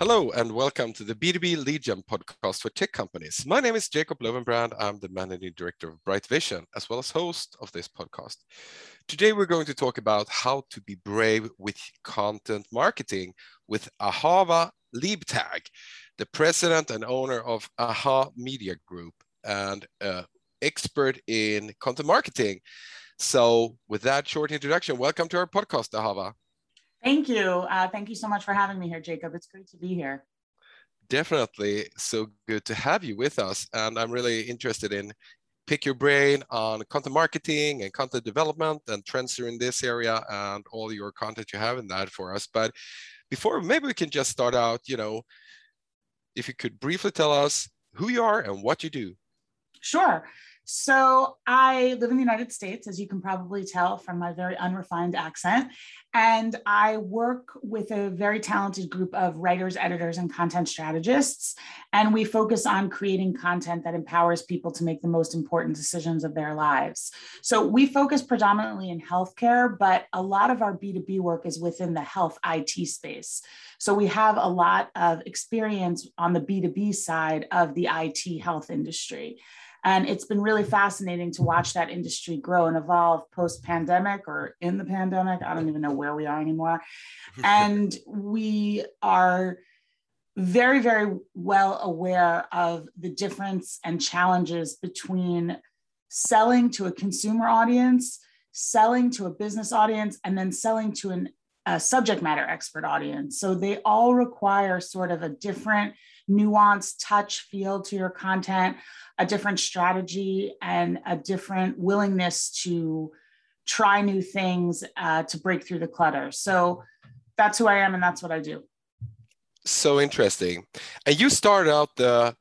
Hello and welcome to the B2B Lead podcast for tech companies. My name is Jacob Löwenbrand. I'm the managing director of Bright Vision, as well as host of this podcast. Today, we're going to talk about how to be brave with content marketing with Ahava Leibtag, the president and owner of Aha Media Group and expert in content marketing. So, with that short introduction, welcome to our podcast, Ahava. Thank you. Uh, thank you so much for having me here, Jacob. It's great to be here. Definitely so good to have you with us. And I'm really interested in pick your brain on content marketing and content development and trends in this area and all your content you have in that for us. But before, maybe we can just start out, you know, if you could briefly tell us who you are and what you do. Sure. So I live in the United States, as you can probably tell from my very unrefined accent. And I work with a very talented group of writers, editors, and content strategists. And we focus on creating content that empowers people to make the most important decisions of their lives. So we focus predominantly in healthcare, but a lot of our B2B work is within the health IT space. So we have a lot of experience on the B2B side of the IT health industry. And it's been really fascinating to watch that industry grow and evolve post pandemic or in the pandemic. I don't even know where we are anymore. and we are very, very well aware of the difference and challenges between selling to a consumer audience, selling to a business audience, and then selling to an, a subject matter expert audience. So they all require sort of a different nuanced touch feel to your content, a different strategy, and a different willingness to try new things uh, to break through the clutter. So that's who I am, and that's what I do. So interesting. And you started out the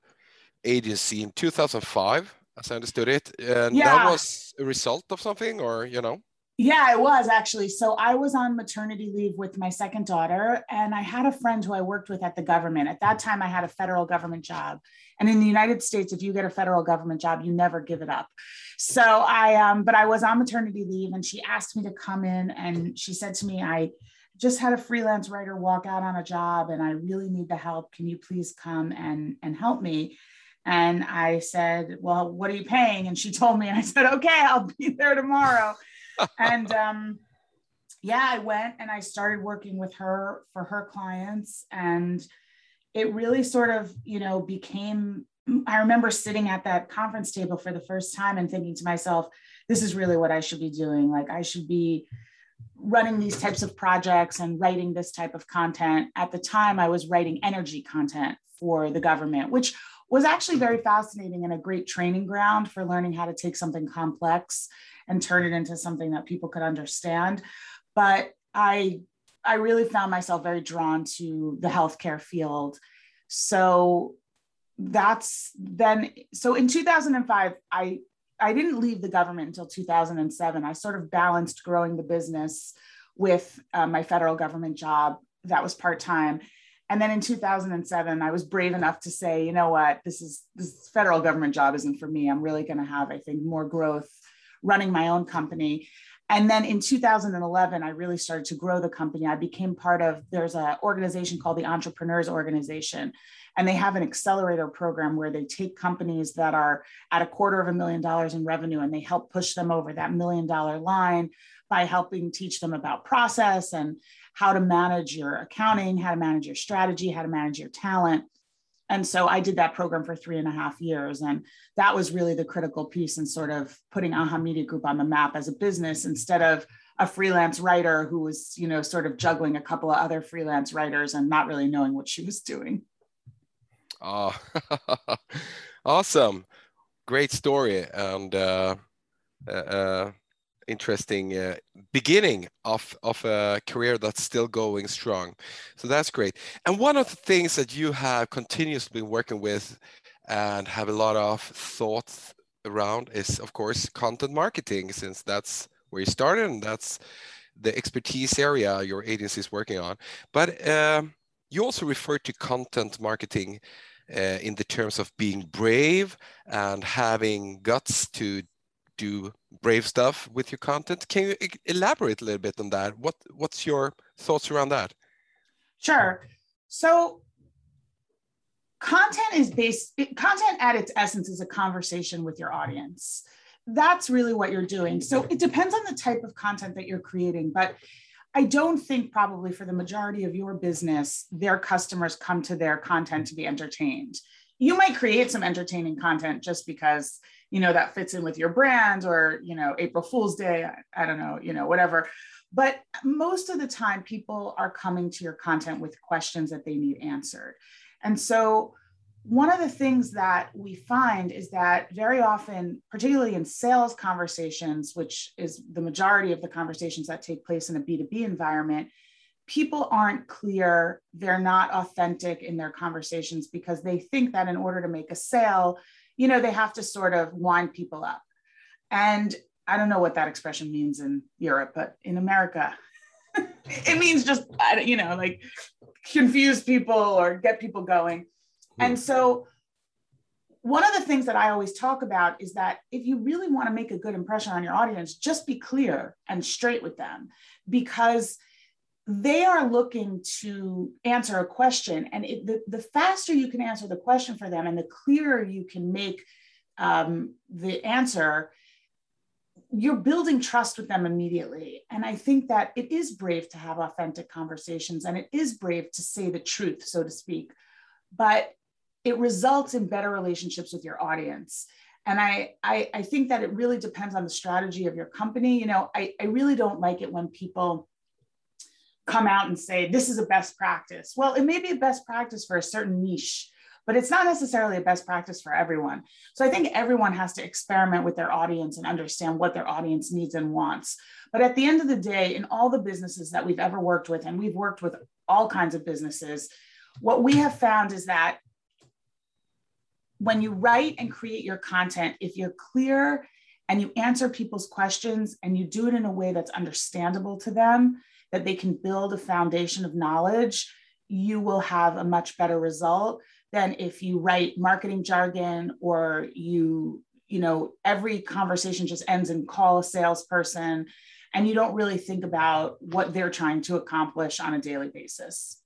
agency in 2005, as I understood it. And yeah. that was a result of something, or, you know? Yeah, it was actually. So I was on maternity leave with my second daughter, and I had a friend who I worked with at the government. At that time, I had a federal government job. And in the United States, if you get a federal government job, you never give it up. So I, um, but I was on maternity leave, and she asked me to come in, and she said to me, I just had a freelance writer walk out on a job, and I really need the help. Can you please come and and help me? And I said, Well, what are you paying? And she told me, and I said, Okay, I'll be there tomorrow and um, yeah, I went and I started working with her for her clients. And it really sort of, you know, became, I remember sitting at that conference table for the first time and thinking to myself, this is really what I should be doing. Like, I should be running these types of projects and writing this type of content. At the time, I was writing energy content for the government, which was actually very fascinating and a great training ground for learning how to take something complex and turn it into something that people could understand. But I I really found myself very drawn to the healthcare field. So that's then so in 2005 I I didn't leave the government until 2007. I sort of balanced growing the business with uh, my federal government job that was part time. And then in 2007, I was brave enough to say, you know what, this is this federal government job isn't for me. I'm really going to have, I think, more growth running my own company. And then in 2011, I really started to grow the company. I became part of, there's an organization called the Entrepreneurs Organization. And they have an accelerator program where they take companies that are at a quarter of a million dollars in revenue and they help push them over that million dollar line by helping teach them about process and how to manage your accounting, how to manage your strategy, how to manage your talent. And so I did that program for three and a half years. And that was really the critical piece in sort of putting AHA Media Group on the map as a business instead of a freelance writer who was, you know, sort of juggling a couple of other freelance writers and not really knowing what she was doing. Oh, awesome. Great story. And uh, uh, interesting uh, beginning of of a career that's still going strong. So that's great. And one of the things that you have continuously been working with and have a lot of thoughts around is, of course, content marketing, since that's where you started and that's the expertise area your agency is working on. But um, you also refer to content marketing uh, in the terms of being brave and having guts to do brave stuff with your content. Can you elaborate a little bit on that? What What's your thoughts around that? Sure. So content is based content at its essence is a conversation with your audience that's really what you're doing so it depends on the type of content that you're creating but i don't think probably for the majority of your business their customers come to their content to be entertained. You might create some entertaining content just because you know that fits in with your brand or you know april fool's day i, I don't know you know whatever. But most of the time people are coming to your content with questions that they need answered. And so, one of the things that we find is that very often, particularly in sales conversations, which is the majority of the conversations that take place in a B2B environment, people aren't clear, they're not authentic in their conversations because they think that in order to make a sale, you know, they have to sort of wind people up. And I don't know what that expression means in Europe, but in America, it means just, you know, like confuse people or get people going. And so, one of the things that I always talk about is that if you really want to make a good impression on your audience, just be clear and straight with them because they are looking to answer a question. And it, the, the faster you can answer the question for them and the clearer you can make um, the answer, you're building trust with them immediately. And I think that it is brave to have authentic conversations and it is brave to say the truth, so to speak. But it results in better relationships with your audience. And I, I, I think that it really depends on the strategy of your company. You know I, I really don't like it when people come out and say this is a best practice. Well it may be a best practice for a certain niche but it's not necessarily a best practice for everyone. So i think everyone has to experiment with their audience and understand what their audience needs and wants. But at the end of the day in all the businesses that we've ever worked with and we've worked with all kinds of businesses what we have found is that when you write and create your content, if you're clear and you answer people's questions and you do it in a way that's understandable to them, that they can build a foundation of knowledge, you will have a much better result than if you write marketing jargon or you, you know, every conversation just ends in call a salesperson and you don't really think about what they're trying to accomplish on a daily basis.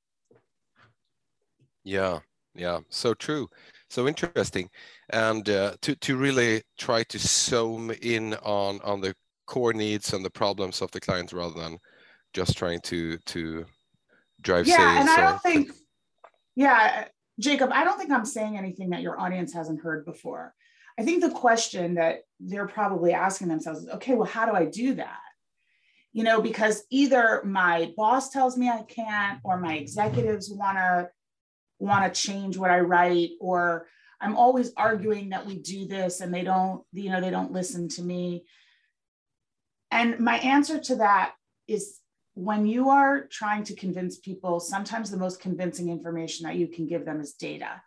Yeah, yeah, so true so interesting. And uh, to, to really try to zoom in on on the core needs and the problems of the client rather than just trying to to drive yeah, sales and i don't think yeah jacob i don't think i'm saying anything that your audience hasn't heard before. I think the question that they're probably asking themselves is okay well how do i do that? You know because either my boss tells me i can't or my executives want to want to change what I write or I'm always arguing that we do this and they don't, you know, they don't listen to me. And my answer to that is when you are trying to convince people, sometimes the most convincing information that you can give them is data.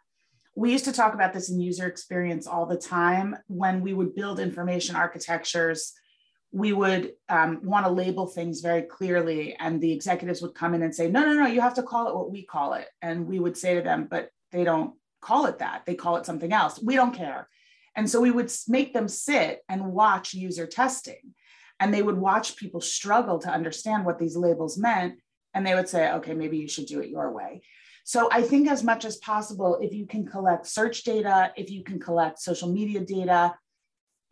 We used to talk about this in user experience all the time when we would build information architectures we would um, want to label things very clearly and the executives would come in and say no no no you have to call it what we call it. And we would say to them but they don't call it that. They call it something else. We don't care. And so we would make them sit and watch user testing and they would watch people struggle to understand what these labels meant and they would say okay maybe you should do it your way. So i think as much as possible if you can collect search data if you can collect social media data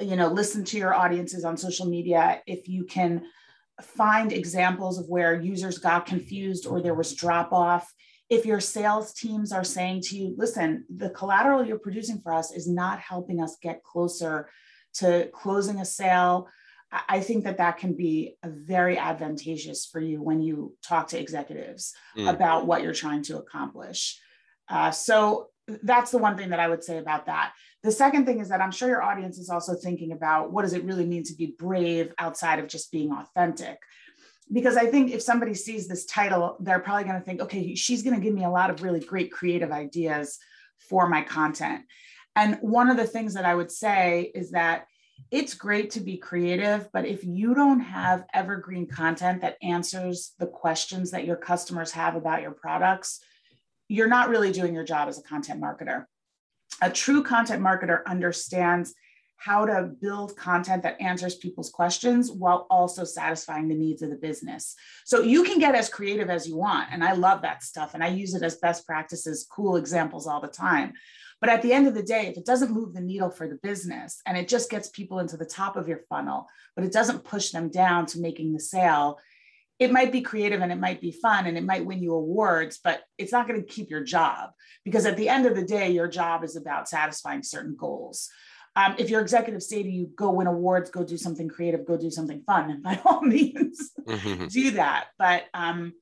you know listen to your audiences on social media if you can find examples of where users got confused or there was drop off if your sales teams are saying to you listen the collateral you're producing for us is not helping us get closer to closing a sale i think that that can be very advantageous for you when you talk to executives mm. about what you're trying to accomplish uh, so that's the one thing that I would say about that. The second thing is that I'm sure your audience is also thinking about what does it really mean to be brave outside of just being authentic? Because I think if somebody sees this title, they're probably going to think, okay, she's going to give me a lot of really great creative ideas for my content. And one of the things that I would say is that it's great to be creative, but if you don't have evergreen content that answers the questions that your customers have about your products, you're not really doing your job as a content marketer. A true content marketer understands how to build content that answers people's questions while also satisfying the needs of the business. So you can get as creative as you want. And I love that stuff. And I use it as best practices, cool examples all the time. But at the end of the day, if it doesn't move the needle for the business and it just gets people into the top of your funnel, but it doesn't push them down to making the sale, it might be creative and it might be fun and it might win you awards, but it's not going to keep your job because at the end of the day, your job is about satisfying certain goals. Um, if your executives say to you, go win awards, go do something creative, go do something fun, and by all means, mm-hmm. do that. But um,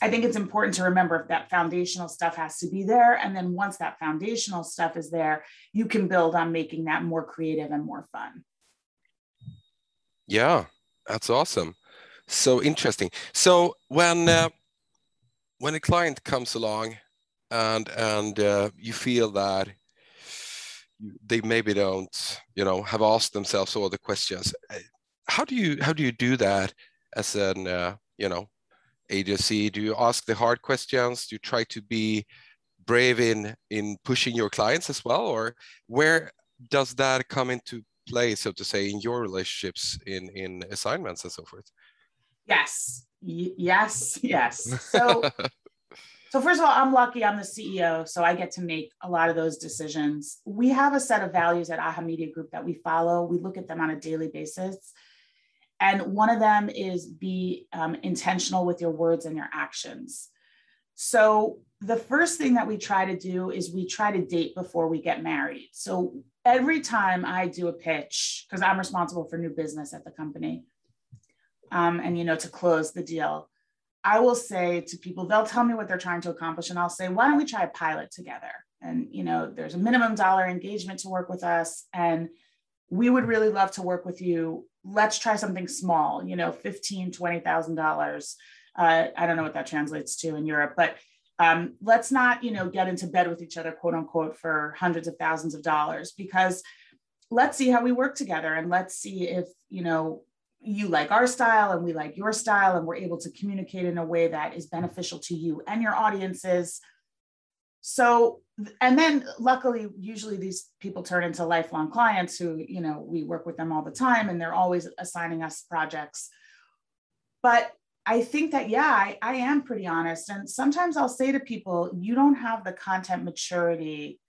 I think it's important to remember that foundational stuff has to be there. And then once that foundational stuff is there, you can build on making that more creative and more fun. Yeah, that's awesome. So interesting. So when uh, when a client comes along and and uh, you feel that they maybe don't, you know, have asked themselves all the questions, uh, how do you how do you do that as an uh, you know agency? Do you ask the hard questions? Do you try to be brave in in pushing your clients as well, or where does that come into play, so to say, in your relationships in in assignments and so forth? Yes, y- yes, yes. So. So first of all, I'm lucky. I'm the CEO, so I get to make a lot of those decisions. We have a set of values at AHA Media Group that we follow. We look at them on a daily basis. And one of them is be um, intentional with your words and your actions. So, the first thing that we try to do is we try to date before we get married. So, every time I do a pitch, because I'm responsible for new business at the company, um, and you know, to close the deal, I will say to people, they'll tell me what they're trying to accomplish, and I'll say, why don't we try a pilot together? And you know, there's a minimum dollar engagement to work with us, and we would really love to work with you. Let's try something small you know 15 20000 dollars. Uh, i don't know what that translates to in europe but um, let's not you know get into bed with each other quote unquote for hundreds of thousands of dollars because let's see how we work together and let's see if you know you like our style and we like your style and we're able to communicate in a way that is beneficial to you and your audiences. So and then luckily usually these people turn into lifelong clients who you know we work with them all the time and they're always assigning us projects. But i think that yeah I, I am pretty honest and sometimes i'll say to people you don't have the content maturity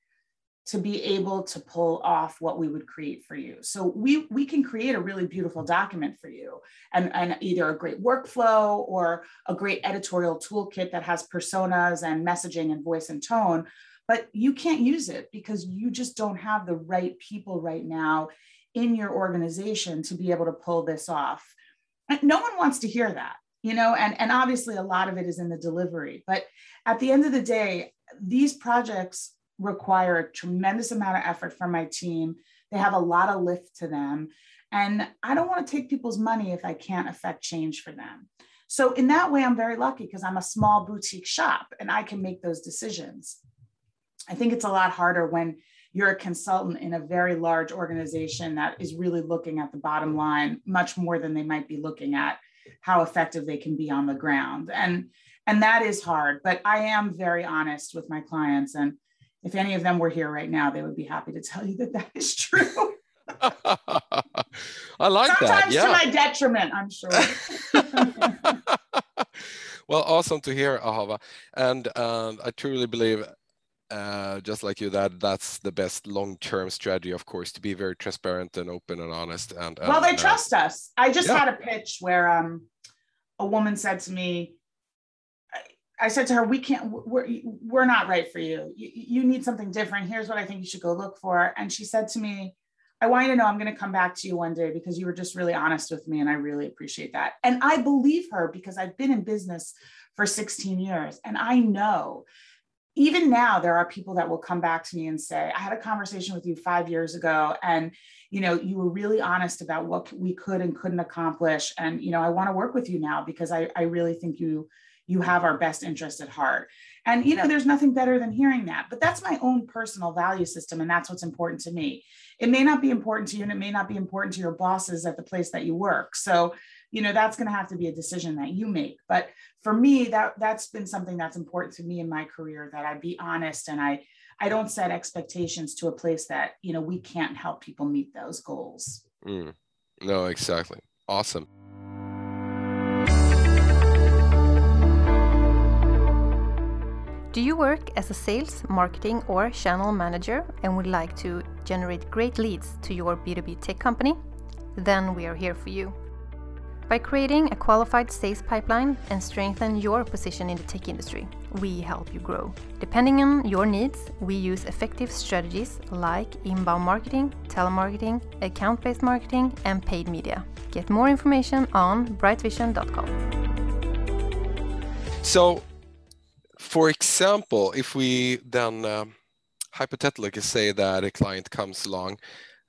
to be able to pull off what we would create for you. So we we can create a really beautiful document for you and, and either a great workflow or a great editorial toolkit that has personas and messaging and voice and tone, but you can't use it because you just don't have the right people right now in your organization to be able to pull this off. And no one wants to hear that, you know, and, and obviously a lot of it is in the delivery. But at the end of the day, these projects require a tremendous amount of effort from my team. They have a lot of lift to them. And I don't want to take people's money if I can't affect change for them. So, in that way, I'm very lucky because I'm a small boutique shop and I can make those decisions. I think it's a lot harder when you're a consultant in a very large organization that is really looking at the bottom line much more than they might be looking at how effective they can be on the ground. And and that is hard, but I am very honest with my clients and if any of them were here right now, they would be happy to tell you that that is true. I like Sometimes that. Yeah. to my detriment, I'm sure. well, awesome to hear, Ahava. And um, I truly believe, uh, just like you, that that's the best long-term strategy, of course, to be very transparent and open and honest. And, and well, they uh, trust us. I just yeah. had a pitch where um, a woman said to me, I said to her, "We can't. We're we're not right for you. you. You need something different. Here's what I think you should go look for." And she said to me, "I want you to know I'm going to come back to you one day because you were just really honest with me, and I really appreciate that." And I believe her because I've been in business for 16 years, and I know even now there are people that will come back to me and say i had a conversation with you five years ago and you know you were really honest about what we could and couldn't accomplish and you know i want to work with you now because i, I really think you you have our best interest at heart. And you know there's nothing better than hearing that. But that's my own personal value system and that's what's important to me. It may not be important to you and it may not be important to your bosses at the place that you work. So you know that's going to have to be a decision that you make. But for me that that's been something that's important to me in my career that i be honest and i i don't set expectations to a place that you know we can't help people meet those goals. Mm. no exactly. Awesome Do you work as a sales, marketing, or channel manager and would like to generate great leads to your B2B tech company? Then we are here for you. By creating a qualified sales pipeline and strengthen your position in the tech industry, we help you grow. Depending on your needs, we use effective strategies like inbound marketing, telemarketing, account based marketing, and paid media. Get more information on brightvision.com. So, for example, if we then uh, hypothetically say that a client comes along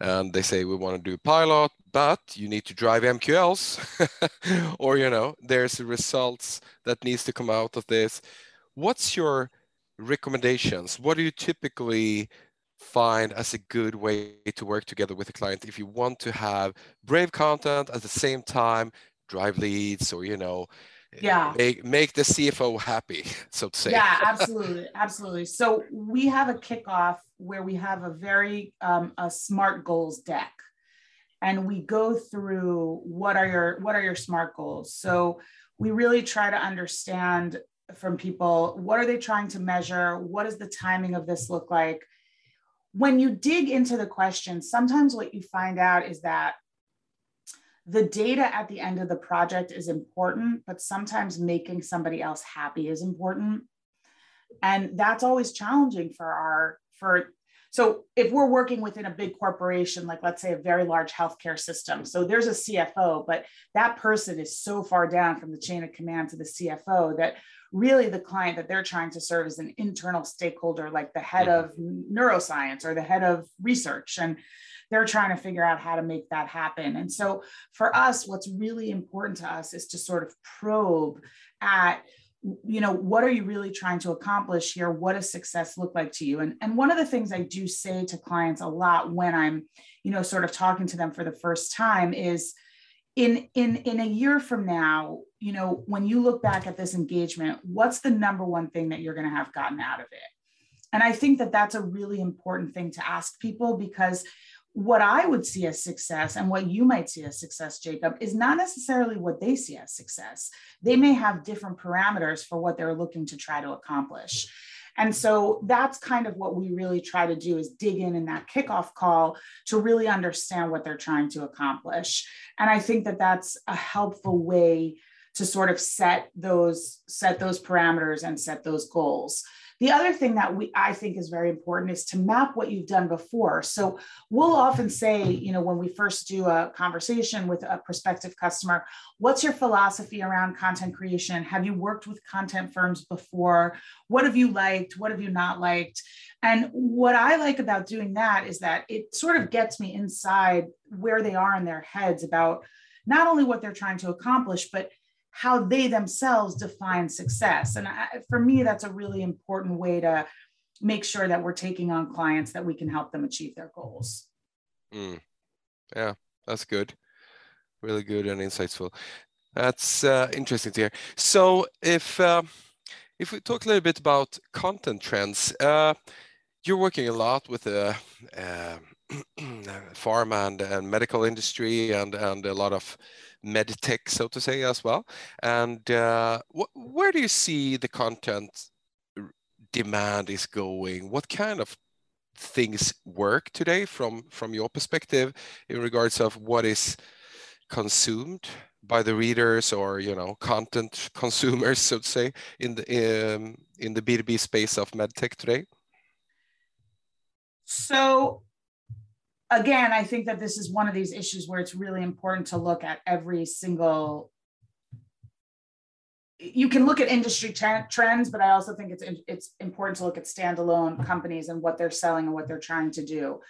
and they say we want to do pilot but you need to drive mqls or you know there's results that needs to come out of this. What's your recommendations? What do you typically find as a good way to work together with a client if you want to have brave content at the same time drive leads or you know yeah. Make, make the cfo happy so to say. Yeah absolutely absolutely. So we have a kickoff where we have a very um, a smart goals deck. And we go through what are your what are your smart goals. So we really try to understand from people what are they trying to measure? What does the timing of this look like? When you dig into the question sometimes what you find out is that the data at the end of the project is important, but sometimes making somebody else happy is important. And that's always challenging for our, for, so if we're working within a big corporation, like let's say a very large healthcare system, so there's a CFO, but that person is so far down from the chain of command to the CFO that really the client that they're trying to serve is an internal stakeholder, like the head of neuroscience or the head of research. And they're trying to figure out how to make that happen. And so for us, what's really important to us is to sort of probe at you know what are you really trying to accomplish here? What does success look like to you? And and one of the things i do say to clients a lot when i'm you know sort of talking to them for the first time is in in in a year from now you know when you look back at this engagement what's the number one thing that you're going to have gotten out of it? And i think that that's a really important thing to ask people because what I would see as success and what you might see as success, Jacob, is not necessarily what they see as success. They may have different parameters for what they're looking to try to accomplish. And so that's kind of what we really try to do is dig in in that kickoff call to really understand what they're trying to accomplish. And I think that that's a helpful way to sort of set those set those parameters and set those goals. The other thing that we I think is very important is to map what you've done before. So we'll often say, you know, when we first do a conversation with a prospective customer, what's your philosophy around content creation? Have you worked with content firms before? What have you liked? What have you not liked? And what I like about doing that is that it sort of gets me inside where they are in their heads about not only what they're trying to accomplish, but how they themselves define success. And I, for me, that's a really important way to make sure that we're taking on clients that we can help them achieve their goals. Mm. Yeah, that's good. Really good and insightful. That's uh, interesting to hear. So, if uh, if we talk a little bit about content trends, uh, you're working a lot with the uh, pharma and, and medical industry and and a lot of medtech, so to say, as well. And uh, wh where do you see the content demand is going? What kind of things work today from from your perspective in regards of what is consumed by the readers or you know content consumers so to say in the um, in the b2b space of medtech today so again, I think that this is one of these issues where it's really important to look at every single you can look at industry trends, but I also think it's it's important to look at standalone companies and what they're selling and what they're trying to do.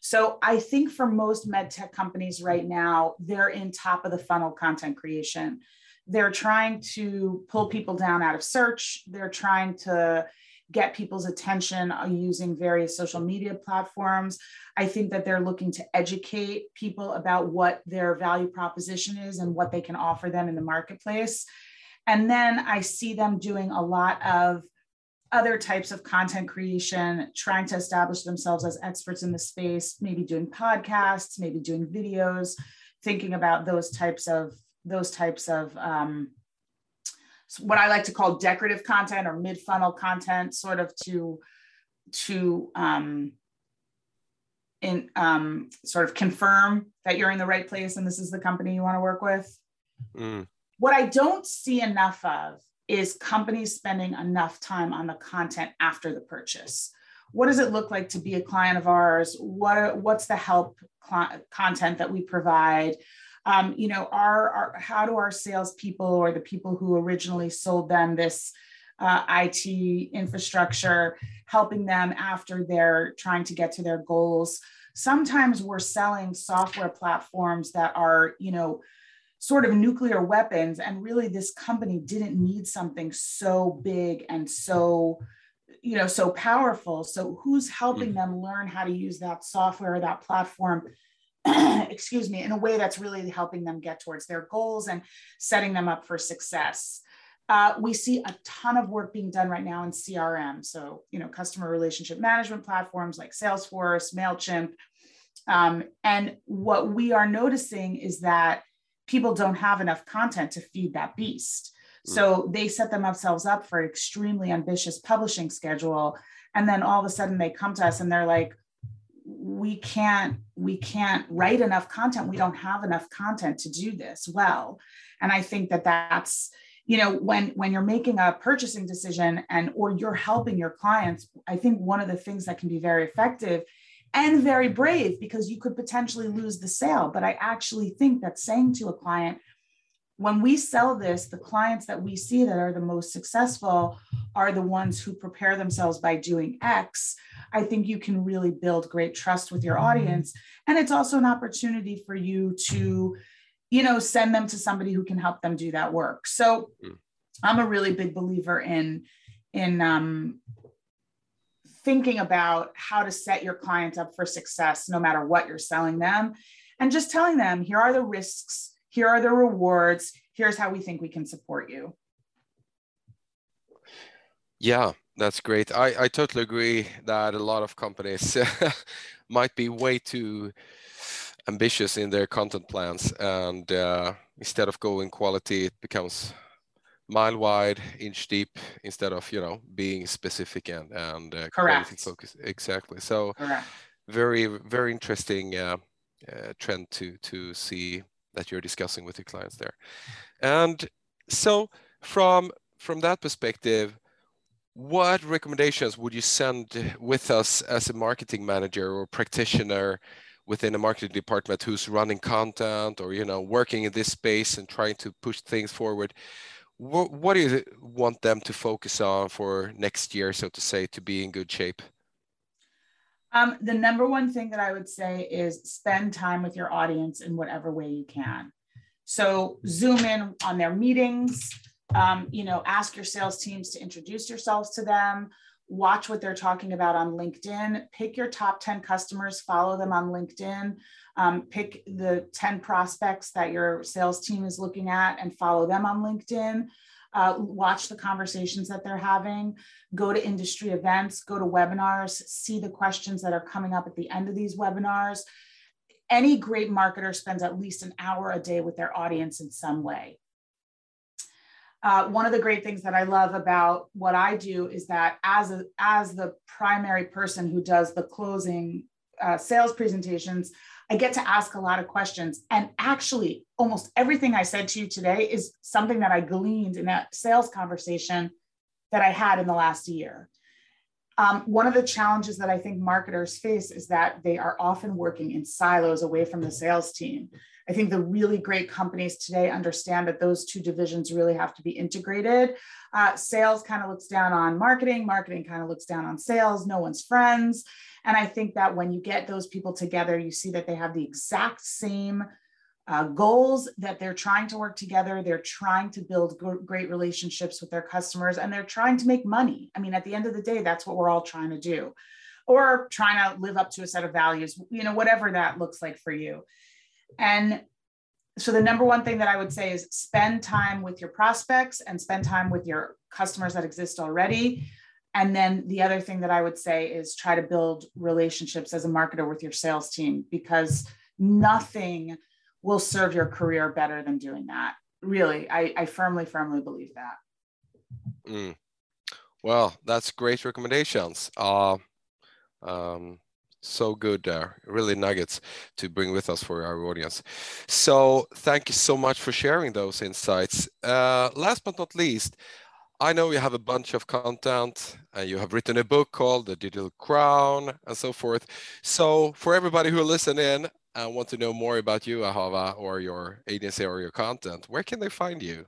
So I think for most med tech companies right now, they're in top of the funnel content creation. They're trying to pull people down out of search. They're trying to get people's attention using various social media platforms. I think that they're looking to educate people about what their value proposition is and what they can offer them in the marketplace. And then I see them doing a lot of other types of content creation, trying to establish themselves as experts in the space, maybe doing podcasts, maybe doing videos, thinking about those types of those types of um, what I like to call decorative content or mid funnel content, sort of to to um, in um, sort of confirm that you're in the right place and this is the company you want to work with. Mm. What I don't see enough of is companies spending enough time on the content after the purchase. What does it look like to be a client of ours? What what's the help cl- content that we provide? Um, you know, our, our how do our salespeople or the people who originally sold them this uh, IT infrastructure, helping them after they're trying to get to their goals? Sometimes we're selling software platforms that are, you know, sort of nuclear weapons. And really, this company didn't need something so big and so you know so powerful so who's helping mm. them learn how to use that software or that platform excuse me in a way that's really helping them get towards their goals and setting them up for success uh, we see a ton of work being done right now in crm so you know customer relationship management platforms like salesforce mailchimp um, and what we are noticing is that people don't have enough content to feed that beast. Mm. So they set themselves up for an extremely ambitious publishing schedule. And then all of a sudden they come to us and they're like, we can't we can't write enough content we don't have enough content to do this well and i think that that's you know when when you're making a purchasing decision and or you're helping your clients i think one of the things that can be very effective and very brave because you could potentially lose the sale. But I actually think that saying to a client, when we sell this, the clients that we see that are the most successful are the ones who prepare themselves by doing X. I think you can really build great trust with your audience. And it's also an opportunity for you to, you know, send them to somebody who can help them do that work. So hmm. I'm a really big believer in in um, thinking about how to set your clients up for success no matter what you're selling them and just telling them here are the risks here are the rewards here's how we think we can support you yeah that's great i, I totally agree that a lot of companies might be way too ambitious in their content plans and uh, instead of going quality it becomes mile wide, inch deep, instead of you know being specific and and uh, quality focus. Exactly. So Correct. very very interesting uh, uh, trend to to see that you're discussing with your clients there. And so from from that perspective, what recommendations would you send with us as a marketing manager or practitioner? within a marketing department who's running content or you know working in this space and trying to push things forward what, what do you want them to focus on for next year, so to say, to be in good shape? Um, the number one thing that I would say is spend time with your audience in whatever way you can. So zoom in on their meetings. Um, you know, ask your sales teams to introduce yourselves to them. Watch what they're talking about on LinkedIn. Pick your top 10 customers, follow them on LinkedIn. Um, pick the 10 prospects that your sales team is looking at and follow them on LinkedIn. Uh, watch the conversations that they're having, go to industry events, go to webinars, see the questions that are coming up at the end of these webinars. Any great marketer spends at least an hour a day with their audience in some way. Uh, one of the great things that I love about what I do is that as a, as the primary person who does the closing uh, sales presentations, I get to ask a lot of questions. And actually, almost everything I said to you today is something that I gleaned in that sales conversation that I had in the last year. Um, one of the challenges that I think marketers face is that they are often working in silos away from the sales team. I think the really great companies today understand that those two divisions really have to be integrated. Uh, sales kind of looks down on marketing, marketing kind of looks down on sales, no one's friends. And I think that when you get those people together, you see that they have the exact same uh, goals that they're trying to work together. They're trying to build great relationships with their customers and they're trying to make money. I mean, at the end of the day, that's what we're all trying to do, or trying to live up to a set of values, you know, whatever that looks like for you. And so the number one thing that I would say is spend time with your prospects and spend time with your customers that exist already. And then the other thing that I would say is try to build relationships as a marketer with your sales team because nothing will serve your career better than doing that. Really, I, I firmly, firmly believe that. Mm. Well, that's great recommendations. Uh, um, so good there, really nuggets to bring with us for our audience. So thank you so much for sharing those insights. Uh, last but not least, I know you have a bunch of content and you have written a book called The Digital Crown and so forth. So for everybody who listen in and want to know more about you, Ahava, or your agency or your content, where can they find you?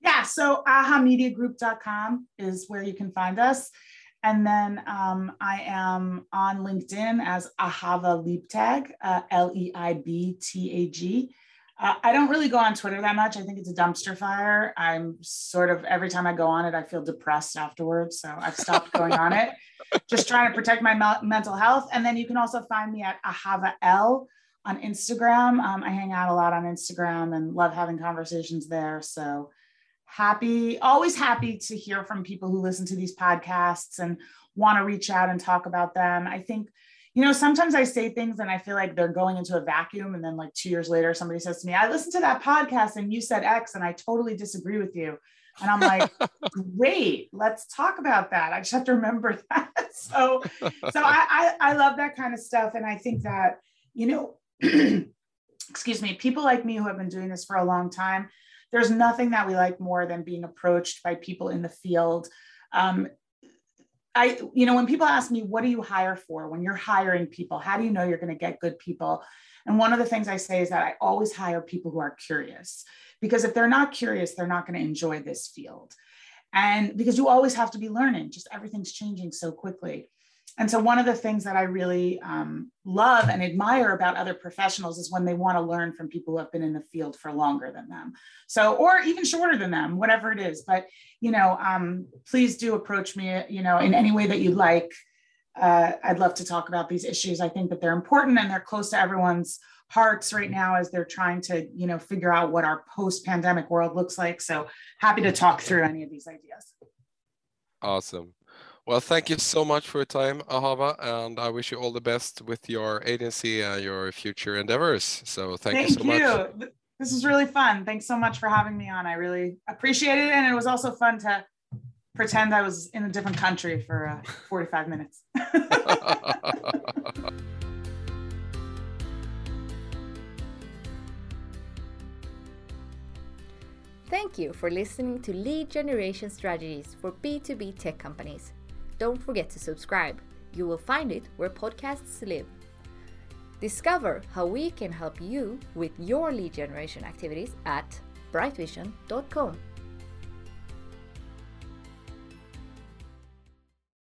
Yeah, so ahamediagroup.com is where you can find us. And then um, I am on LinkedIn as Ahava Leibtag, uh, L E I B T A G. Uh, I don't really go on Twitter that much. I think it's a dumpster fire. I'm sort of every time I go on it, I feel depressed afterwards. So I've stopped going on it, just trying to protect my me- mental health. And then you can also find me at Ahava L on Instagram. Um, I hang out a lot on Instagram and love having conversations there. So happy, always happy to hear from people who listen to these podcasts and want to reach out and talk about them. I think you know, sometimes I say things and I feel like they're going into a vacuum. And then, like, two years later, somebody says to me, I listened to that podcast and you said X and I totally disagree with you. And I'm like, great, let's talk about that. I just have to remember that. so, so I, I, I love that kind of stuff. And I think that, you know, excuse me, people like me who have been doing this for a long time, there's nothing that we like more than being approached by people in the field um, I, you know, when people ask me, what do you hire for? When you're hiring people, how do you know you're going to get good people? And one of the things I say is that I always hire people who are curious because if they're not curious, they're not going to enjoy this field. And because you always have to be learning, just everything's changing so quickly. And so, one of the things that I really um, love and admire about other professionals is when they want to learn from people who have been in the field for longer than them. So, or even shorter than them, whatever it is. But, you know, um, please do approach me, you know, in any way that you'd like. Uh, I'd love to talk about these issues. I think that they're important and they're close to everyone's hearts right now as they're trying to, you know, figure out what our post pandemic world looks like. So, happy to talk through any of these ideas. Awesome. Well, thank you so much for your time, Ahava, and I wish you all the best with your agency and your future endeavors. So thank, thank you so much. Thank you. much. This was really fun. Thanks so much for having me on. I really appreciate it. And it was also fun to pretend I was in a different country for uh, 45 minutes. Thank you for listening to Lead Generation Strategies for B2B tech companies. Don't forget to subscribe. You will find it where podcasts live. Discover how we can help you with your lead generation activities at brightvision.com.